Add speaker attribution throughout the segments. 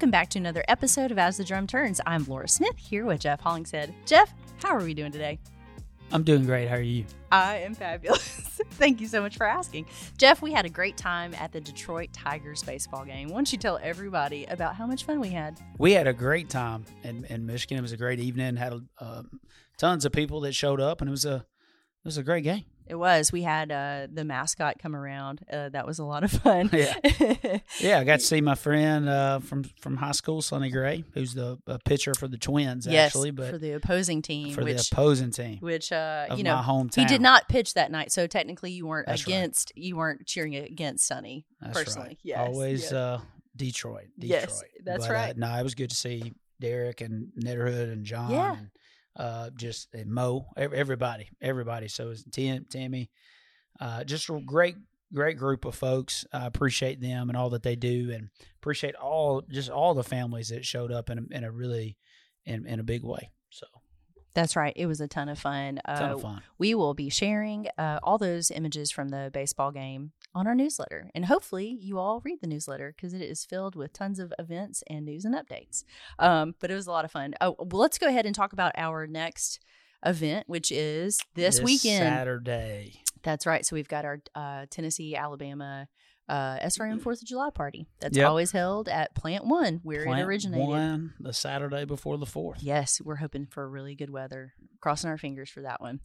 Speaker 1: welcome back to another episode of As the Drum Turns. I'm Lora Smith here with Jeff Hollingshead. Jeff, how are we doing today?
Speaker 2: I'm doing great. How are you?
Speaker 1: I am fabulous. Thank you so much for asking. Jeff, we had a great time at the Detroit Tigers baseball game. Why don't you tell everybody about how much fun we had?
Speaker 2: We had a great time in, in Michigan. It was a great evening. Had um, tons of people that showed up, and it was a it was a great game.
Speaker 1: It was. We had uh, the mascot come around. Uh, that was a lot of fun.
Speaker 2: Yeah, yeah. I got to see my friend uh, from from high school, Sonny Gray, who's the pitcher for the Twins,
Speaker 1: yes,
Speaker 2: actually, but
Speaker 1: for the opposing team,
Speaker 2: for
Speaker 1: which,
Speaker 2: the opposing team,
Speaker 1: which uh, you know,
Speaker 2: my hometown.
Speaker 1: he did not pitch that night, so technically you weren't
Speaker 2: That's right.
Speaker 1: against, you weren't cheering against Sonny
Speaker 2: That's
Speaker 1: personally.
Speaker 2: right.
Speaker 1: Yes,
Speaker 2: always
Speaker 1: yes.
Speaker 2: uh, Detroit. Detroit.
Speaker 1: Yes, that's
Speaker 2: But,
Speaker 1: right.
Speaker 2: Uh, no, it was good to see Derek and Netterhood and John
Speaker 1: Yeah.
Speaker 2: and uh, just Mo, everybody, everybody. So it was Tim, Timmy, uh, just a great, great group of folks. I appreciate them and all that they do, and appreciate all just all the families that showed up in a, in a really in in a big way. So
Speaker 1: That's right. It was a ton of fun.
Speaker 2: ton
Speaker 1: Uh,
Speaker 2: of fun.
Speaker 1: we will be sharing uh, all those images from the baseball game on our newsletter. And hopefully, you all read the newsletter because it is filled with tons of events and news and updates. Um, but it was a lot of fun. Oh, well, let's go ahead and talk about our next event, which is this, weekend.
Speaker 2: Saturday.
Speaker 1: That's right. So we've got our uh, Tennessee, Alabama. Uh, SRM Fourth of July party. That's
Speaker 2: Yep.
Speaker 1: always held at Plant One, where
Speaker 2: Plant
Speaker 1: it originated.
Speaker 2: One the Saturday before the fourth.
Speaker 1: Yes, we're hoping for really good weather. Crossing our fingers for that one.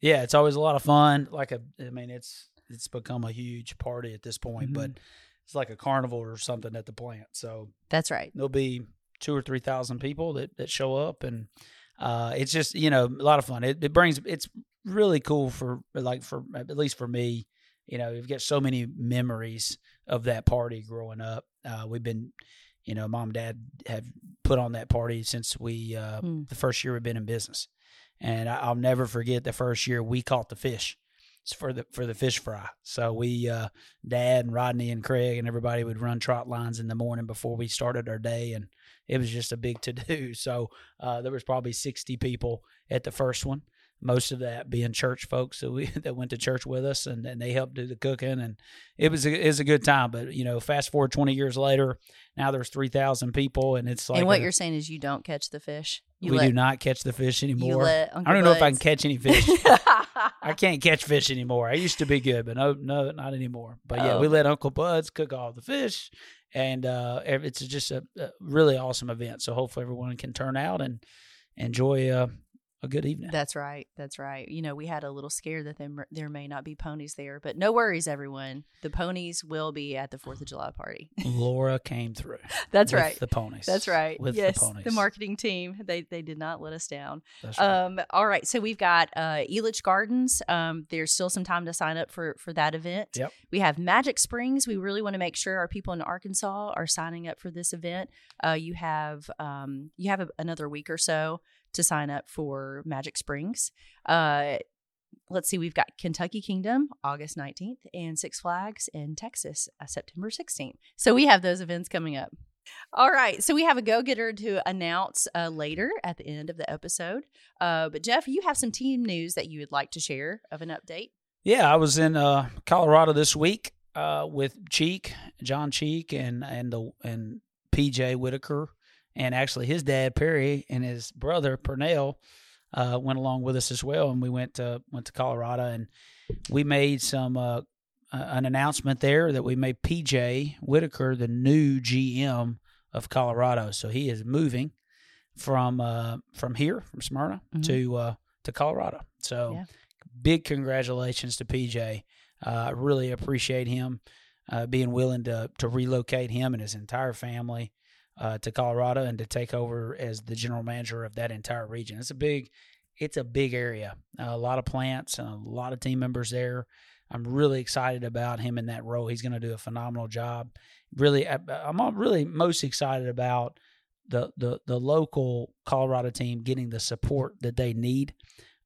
Speaker 2: yeah, it's always a lot of fun. Like a, I mean, it's it's become a huge party at this point, but it's like a carnival or something at the plant. So
Speaker 1: That's right.
Speaker 2: there'll be two or three thousand people that that show up, and uh, it's just you know a lot of fun. It, it brings it's really cool for like for at least for me. You know, you've got so many memories of that party growing up. Uh, we've been, you know, mom, and dad have put on that party since we uh,
Speaker 1: Hmm.
Speaker 2: the first year we've been in business, and I, I'll never forget the first year we caught the fish. It's for the for the fish fry. So we, uh, Dad and Rodney and Craig and everybody would run trot lines in the morning before we started our day, and it was just a big to do. So uh, there was probably sixty people at the first one. Most of that being church folks that we that went to church with us, and, and they helped do the cooking, and it was a, it was a good time. But you know, fast forward twenty years later, now there's three thousand people, and it's like
Speaker 1: and what
Speaker 2: a-
Speaker 1: you're saying is you don't catch the fish. You
Speaker 2: we
Speaker 1: let,
Speaker 2: do not catch the fish anymore. I don't know if I can catch any fish. I can't catch fish anymore. I used to be good, but no, no, not anymore. But yeah,
Speaker 1: Oh.
Speaker 2: we let Uncle Bud's cook all the fish, and uh, it's just a, a really awesome event. So hopefully everyone can turn out and enjoy uh, a good evening.
Speaker 1: That's right. That's right. You know, we had a little scare that there, there may not be ponies there, but no worries, everyone. The ponies will be at the Fourth of July party.
Speaker 2: Lora came through.
Speaker 1: That's
Speaker 2: with
Speaker 1: right.
Speaker 2: The ponies.
Speaker 1: That's right.
Speaker 2: With
Speaker 1: yes,
Speaker 2: the ponies.
Speaker 1: the marketing team they they did not let us down.
Speaker 2: That's right.
Speaker 1: Um, all right, so we've got uh, Elitch Gardens. Um, there's still some time to sign up for for that event.
Speaker 2: Yep.
Speaker 1: We have Magic Springs. We really want to make sure our people in Arkansas are signing up for this event. Uh, you have um, you have a, another week or so to sign up for Magic Springs. Uh, let's see, we've got Kentucky Kingdom August 19th and Six Flags in Texas uh, September 16th. So we have those events coming up. All right, so we have a go getter to announce uh, later at the end of the episode. Uh, but Jeff, you have some team news that you would like to share of an update.
Speaker 2: Yeah, I was in uh, Colorado this week uh, with Cheek, John Cheek, and and the and PJ Whitaker, and actually his dad Perry and his brother Pernell uh, went along with us as well, and we went to went to Colorado, and we made some uh, uh, an announcement there that we made PJ Whitaker the new GM of Colorado, so he is moving from uh, from here from Smyrna
Speaker 1: Mhm.
Speaker 2: to uh, to Colorado. So
Speaker 1: Yeah.
Speaker 2: big congratulations to PJ. Uh, I really appreciate him uh, being willing to to relocate him and his entire family uh, to Colorado and to take over as the general manager of that entire region. It's a big, it's a big area. a lot of plants and a lot of team members there. I'm really excited about him in that role. He's going to do a phenomenal job. Really, I- I'm really most excited about the the the local Colorado team getting the support that they need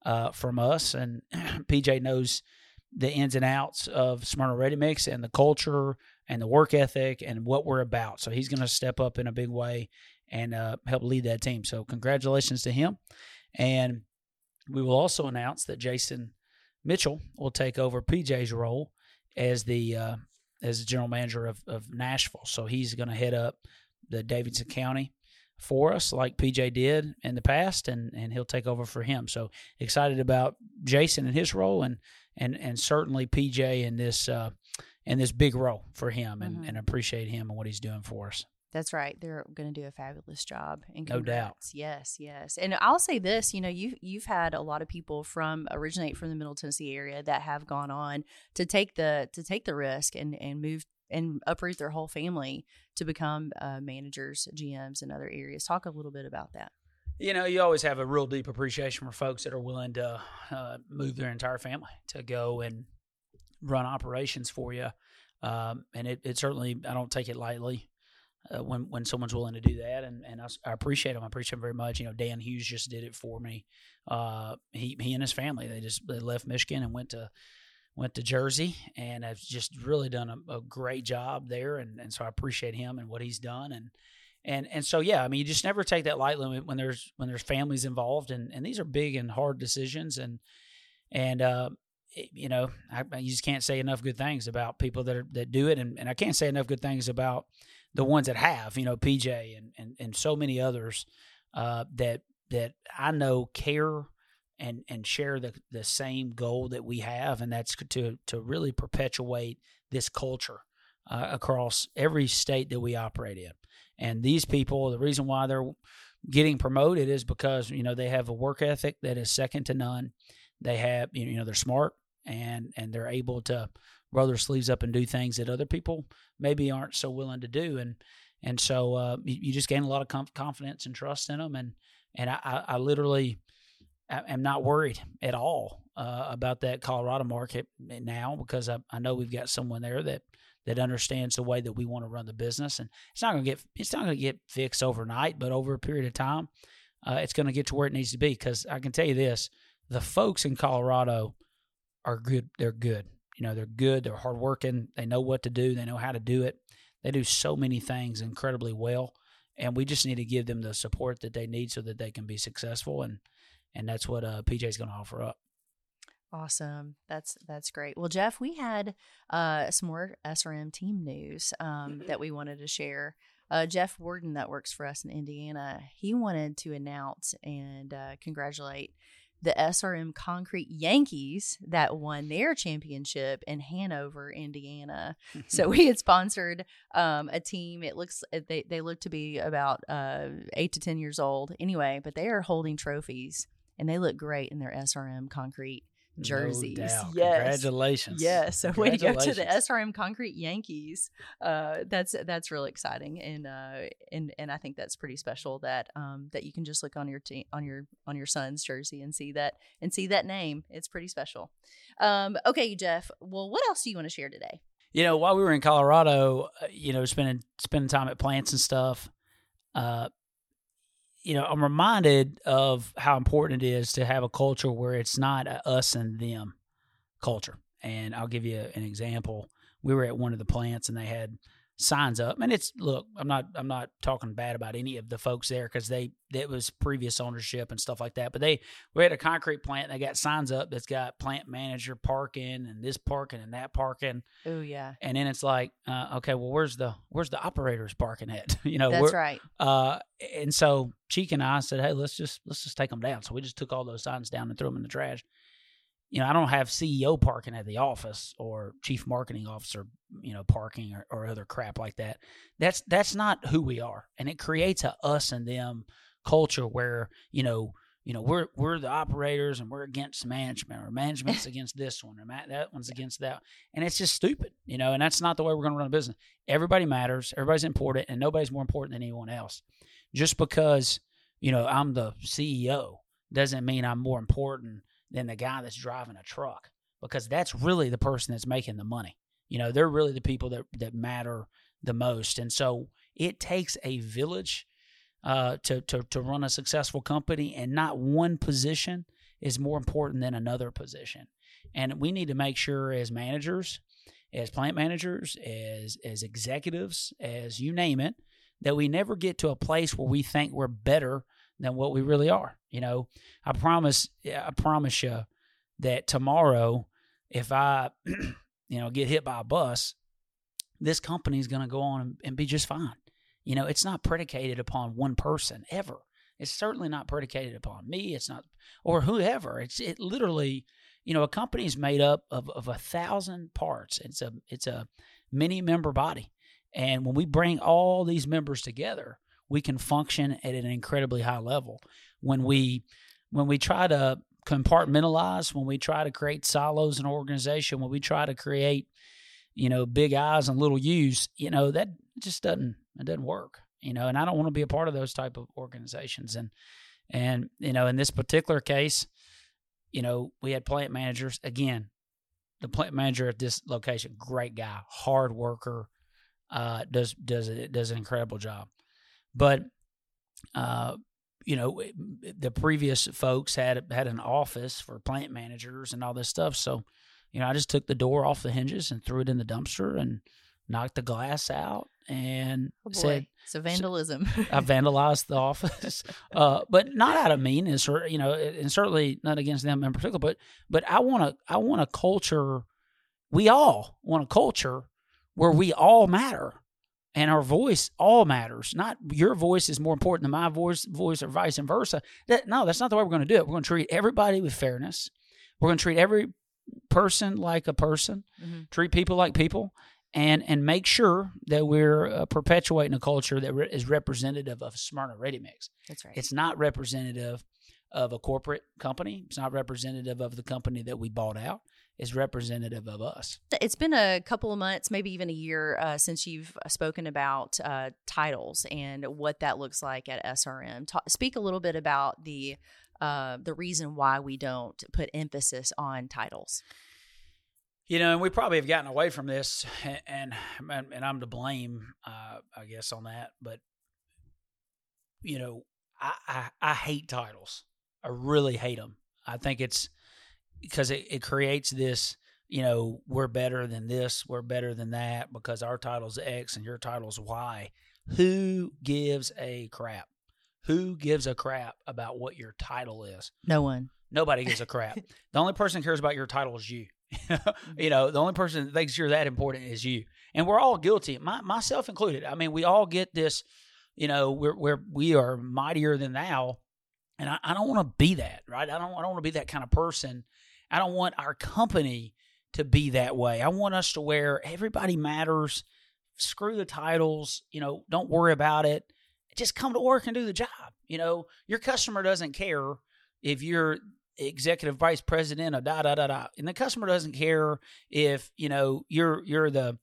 Speaker 2: uh, from us. And PJ knows the ins and outs of Smyrna Ready Mix and the culture and the work ethic and what we're about. So he's going to step up in a big way and uh, help lead that team. So congratulations to him. And we will also announce that Jason Mitchell will take over PJ's role as the uh, as the general manager of, of Nashville. So he's going to head up the Davidson County for us, like PJ did in the past, and and he'll take over for him. So excited about Jason and his role, and and and certainly PJ in this uh, in this big role for him, and
Speaker 1: Mhm.
Speaker 2: and appreciate him and what he's doing for us.
Speaker 1: That's right. They're going to do a fabulous job. And
Speaker 2: No doubt.
Speaker 1: Yes, yes. And I'll say this, you know, you you've had a lot of people from originate from the Middle Tennessee area that have gone on to take the to take the risk and and move and uproot their whole family to become uh, managers, GMs in other areas. Talk a little bit about that.
Speaker 2: You know, you always have a real deep appreciation for folks that are willing to uh, move their entire family to go and run operations for you. Um, and it, it certainly, I don't take it lightly uh, when when someone's willing to do that, and and I, I appreciate them. I appreciate them very much. You know, Dan Hughes just did it for me. Uh, he he and his family they just they left Michigan and went to went to Jersey and have just really done a, a great job there, and and so I appreciate him and what he's done and. And and so yeah, I mean, you just never take that lightly when, there's when there's families involved, and, and these are big and hard decisions, and and uh, you know, I, you just can't say enough good things about people that are, that do it, and, and I can't say enough good things about the ones that have, you know, PJ and and, and so many others uh, that that I know care and and share the the same goal that we have, and that's to to really perpetuate this culture uh, across every state that we operate in. And these people, the reason why they're getting promoted is because you know they have a work ethic that is second to none. They have you know they're smart and and they're able to roll their sleeves up and do things that other people maybe aren't so willing to do. And and so uh, you, you just gain a lot of conf- confidence and trust in them. And and I, I, I literally am not worried at all uh, about that Colorado market now because I, I know we've got someone there that that understands the way that we want to run the business, and it's not going to get it's not going to get fixed overnight, but over a period of time, uh, it's going to get to where it needs to be. Because I can tell you this: the folks in Colorado are good. They're good. You know, they're good. They're hardworking. They know what to do. They know how to do it. They do so many things incredibly well, and we just need to give them the support that they need so that they can be successful. And and that's what uh, PJ is going to offer up.
Speaker 1: Awesome. That's that's great. Well, Jeff, we had uh, some more SRM team news um, that we wanted to share. Uh, Jeff Warden, that works for us in Indiana, he wanted to announce and uh, congratulate the SRM Concrete Yankees that won their championship in Hanover, Indiana. So we had sponsored um, a team. It looks uh, they they look to be about uh, eight to ten years old anyway, but they are holding trophies and they look great in their SRM concrete jerseys.
Speaker 2: No doubt.
Speaker 1: Yes.
Speaker 2: Congratulations.
Speaker 1: Yes, so way to go to the SRM Concrete Yankees. Uh, that's that's really exciting, and uh, and and I think that's pretty special that um that you can just look on your te- on your on your son's jersey and see that and see that name. It's pretty special. Um, okay, Jeff. Well, what else do you want to share today?
Speaker 2: You know, while we were in Colorado, uh, you know, spending spending time at plants and stuff, uh, you know, I'm reminded of how important it is to have a culture where it's not a us and them culture. And I'll give you an example. We were at one of the plants and they had signs up, and it's look, I'm not I'm not talking bad about any of the folks there because they it was previous ownership and stuff like that. But they we had a concrete plant. They got signs up that's got plant manager parking and this parking and that parking
Speaker 1: Oh yeah,
Speaker 2: and then it's like uh, okay well where's the where's the operators parking at you know
Speaker 1: that's right.
Speaker 2: uh and so cheek and i said hey let's just let's just take them down so we just took all those signs down and threw them in the trash you know i don't have ceo parking at the office or chief marketing officer you know parking or, or other crap like that. That's that's not who we are. And it creates a us and them culture where you know you know we're we're the operators and we're against management or management's against this one or ma- that one's against that. And it's just stupid you know and that's not the way we're going to run a business. Everybody matters. Everybody's important and nobody's more important than anyone else. Just because you know i'm the ceo doesn't mean i'm more important than the guy that's driving a truck because that's really the person that's making the money you know they're really the people that that matter the most and so it takes a village uh, to, to to run a successful company, and not one position is more important than another position. And we need to make sure, as managers, as plant managers, as as executives, as you name it, that we never get to a place where we think we're better than what we really are. You know, I promise, I promise you that tomorrow, if I, you know, get hit by a bus, this company is going to go on and, be just fine You know, it's not predicated upon one person ever. It's certainly not predicated upon me. It's not, or whoever. It's it literally, you know, a company is made up of, of a thousand parts. It's a it's a many member body, and when we bring all these members together, we can function at an incredibly high level. When we when we try to compartmentalize, when we try to create silos in an organization, when we try to create, you know, big eyes and little U's, you know, that just doesn't it doesn't work. You know, and I don't want to be a part of those type of organizations. And and you know, in this particular case, you know, we had plant managers again. The plant manager at this location, great guy, hard worker, uh, does does does an incredible job. But uh, you know, the previous folks had had an office for plant managers and all this stuff. So, you know, I just took the door off the hinges and threw it in the dumpster and knocked the glass out and
Speaker 1: Oh
Speaker 2: said,
Speaker 1: so vandalism.
Speaker 2: I vandalized the office, uh, but not out of meanness or you know, and certainly not against them in particular. But but I want to I want a culture. We all want a culture where we all matter, and our voice all matters. Not your voice is more important than my voice, voice or vice versa. That no, that's not the way we're going to do it. We're going to treat everybody with fairness. We're going to treat every person like a person.
Speaker 1: Mhm.
Speaker 2: Treat people like people and and make sure that we're uh, perpetuating a culture that re- is representative of Smyrna Ready Mix.
Speaker 1: That's right.
Speaker 2: It's not representative of a corporate company. It's not representative of the company that we bought out. It's representative of us.
Speaker 1: It's been a couple of months, maybe even a year, uh, since you've spoken about uh, titles and what that looks like at SRM. Ta- speak a little bit about the uh, the reason why we don't put emphasis on titles.
Speaker 2: You know, and we probably have gotten away from this, and and, and I'm to blame, uh, I guess, on that. But you know, I, I I hate titles. I really hate them. I think it's because it, it creates this. You know, we're better than this. We're better than that because our title's X and your title's Y. Who gives a crap? Who gives a crap about what your title is?
Speaker 1: No one.
Speaker 2: Nobody gives a crap. the only person cares about your title is you. Mm-hmm. you know, the only person that thinks you're that important is you. And we're all guilty, my, myself included. I mean, we all get this, you know, we're, we're we are mightier than thou. And I, I don't want to be that, right? I don't I don't want to be that kind of person. I don't want our company to be that way. I want us to where everybody matters. Screw the titles, you know, don't worry about it. Just come to work and do the job. You know, your customer doesn't care if you're executive vice president of da da da da, and the customer doesn't care if you know you're you're the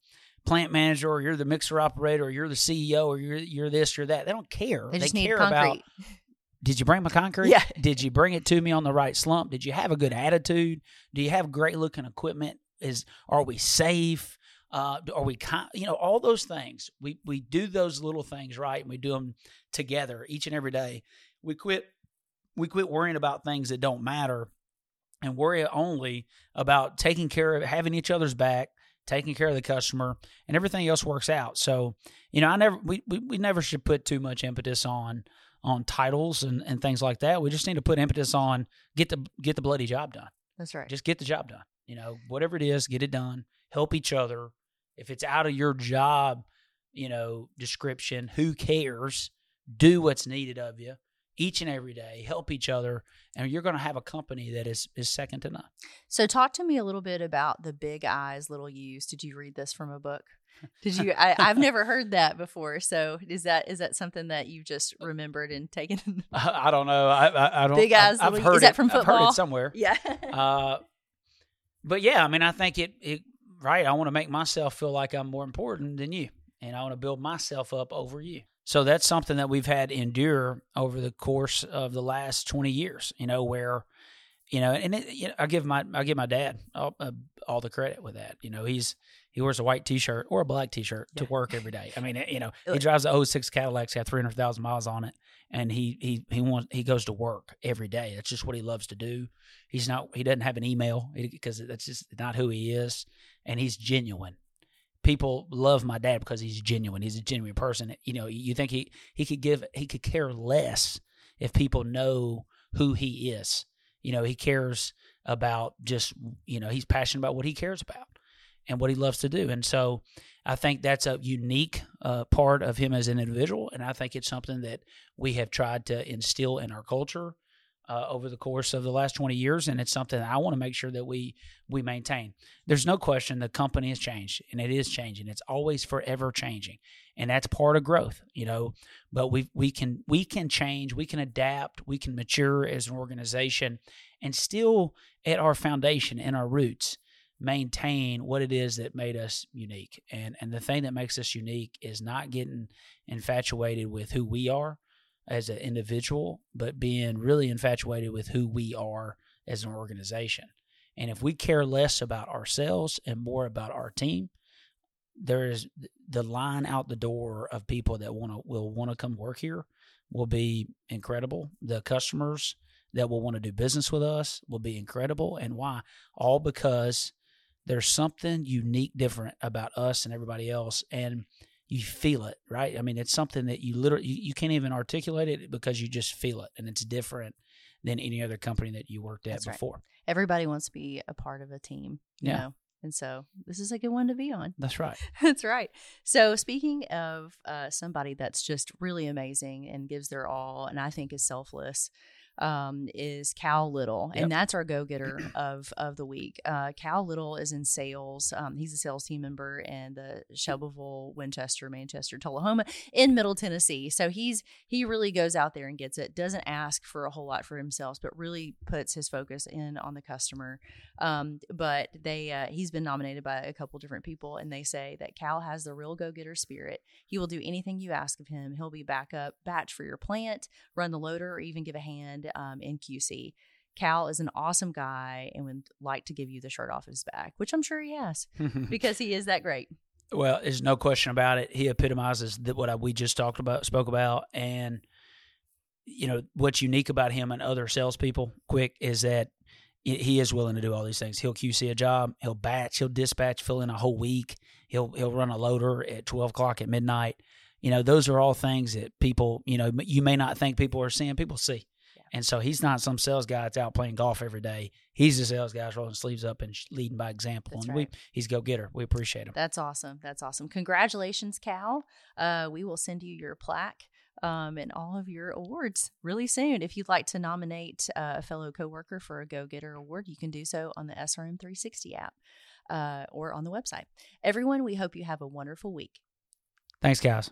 Speaker 2: plant manager or you're the mixer operator or you're the CEO or you're you're this or that. They don't care.
Speaker 1: They just need
Speaker 2: care
Speaker 1: concrete.
Speaker 2: about did you bring my concrete?
Speaker 1: Yeah.
Speaker 2: Did you bring it to me on the right slump? Did you have a good attitude? Do you have great looking equipment? Is are we safe? Uh, are we kind? You know, all those things. We we do those little things right, and we do them together each and every day. We quit. We quit worrying about things that don't matter, and worry only about taking care of having each other's back, taking care of the customer, and everything else works out. So, you know, I never we we, we never should put too much impetus on on titles and, and things like that. We just need to put impetus on get the get the bloody job done.
Speaker 1: That's right.
Speaker 2: Just get the job done. You know, whatever it is, get it done. Help each other. If it's out of your job, you know, description, who cares? Do what's needed of you each and every day. Help each other, and you're going to have a company that is is second to none.
Speaker 1: So, talk to me a little bit about the big eyes, little U's. Did you read this from a book? Did you? I, I've never heard that before. So, is that is that something that you just remembered and taken?
Speaker 2: I, I don't know. I I, I don't.
Speaker 1: Big eyes,
Speaker 2: I, I've heard
Speaker 1: is that
Speaker 2: it-
Speaker 1: from
Speaker 2: I've heard
Speaker 1: football?
Speaker 2: it somewhere.
Speaker 1: yeah.
Speaker 2: Uh, but yeah, I mean, I think it, it right. I want to make myself feel like I'm more important than you, and I want to build myself up over you. So that's something that we've had endure over the course of the last 20 years. You know, where you know, and it, you know, I give my I give my dad all, uh, all the credit with that. You know, he's he wears a white T-shirt or a black T-shirt to
Speaker 1: Yeah.
Speaker 2: work every day. I mean, you know, he drives a 06 Cadillac, it's got 300,000 miles on it, and he he he wants he goes to work every day. That's just what he loves to do. He's not he doesn't have an email because that's just not who he is, and he's genuine. People love my dad because he's genuine. He's a genuine person. You know, you think he he could give he could care less if people know who he is. You know, he cares about just you know he's passionate about what he cares about and what he loves to do. And so I think that's a unique uh, part of him as an individual, and I think it's something that we have tried to instill in our culture uh, over the course of the last 20 years, and it's something I want to make sure that we we maintain. There's no question the company has changed, and it is changing. It's always forever changing, and that's part of growth, you know. But we we can we can change, we can adapt, we can mature as an organization, and still at our foundation and our roots maintain what it is that made us unique. And and the thing that makes us unique is not getting infatuated with who we are as an individual, but being really infatuated with who we are as an organization. And if we care less about ourselves and more about our team, there is the line out the door of people that want to will want to come work here will be incredible. The customers that will want to do business with us will be incredible. And why? All because there's something unique different about us and everybody else. And you feel it, right? I mean, it's something that you literally you, you, can't even articulate it because you just feel it, and it's different than any other company that you worked at That's before. Right.
Speaker 1: Everybody wants to be a part of a team, you yeah. know. And so this is a good one to be on.
Speaker 2: That's right.
Speaker 1: that's right. So speaking of uh, somebody that's just really amazing and gives their all, and I think is selfless, um, is Cal Little, yep. and that's our go getter of of the week. Uh, Cal Little is in sales. Um, he's a sales team member in the Shelbyville, Winchester, Manchester, Tullahoma in Middle Tennessee. So he's he really goes out there and gets it. Doesn't ask for a whole lot for himself, but really puts his focus in on the customer. Um, but they uh, he's been nominated by a couple different people, and they say that Cal has the real go getter spirit. He will do anything you ask of him. He'll be backup batch for your plant, run the loader, or even give a hand um, in QC. Cal is an awesome guy and would like to give you the shirt off his back, which I'm sure he has because he is that great.
Speaker 2: Well, there's no question about it. He epitomizes what we just talked about, spoke about, and you know what's unique about him and other salespeople. Quick is that he is willing to do all these things. He'll QC a job. He'll batch. He'll dispatch. Fill in a whole week. He'll he'll run a loader at twelve o'clock at midnight. You know, those are all things that people. You know, you may not think people are seeing. People see. And so he's not some sales guy that's out playing golf every day. He's a sales guy that's rolling sleeves up and leading by example. That's and right. we he's go getter. We appreciate him.
Speaker 1: That's awesome. That's awesome. Congratulations, Cal. Uh, we will send you your plaque um, and all of your awards really soon. If you'd like to nominate uh, a fellow coworker for a Go Getter award, you can do so on the SRM 360 app uh, or on the website. Everyone, we hope you have a wonderful week.
Speaker 2: Thanks, guys.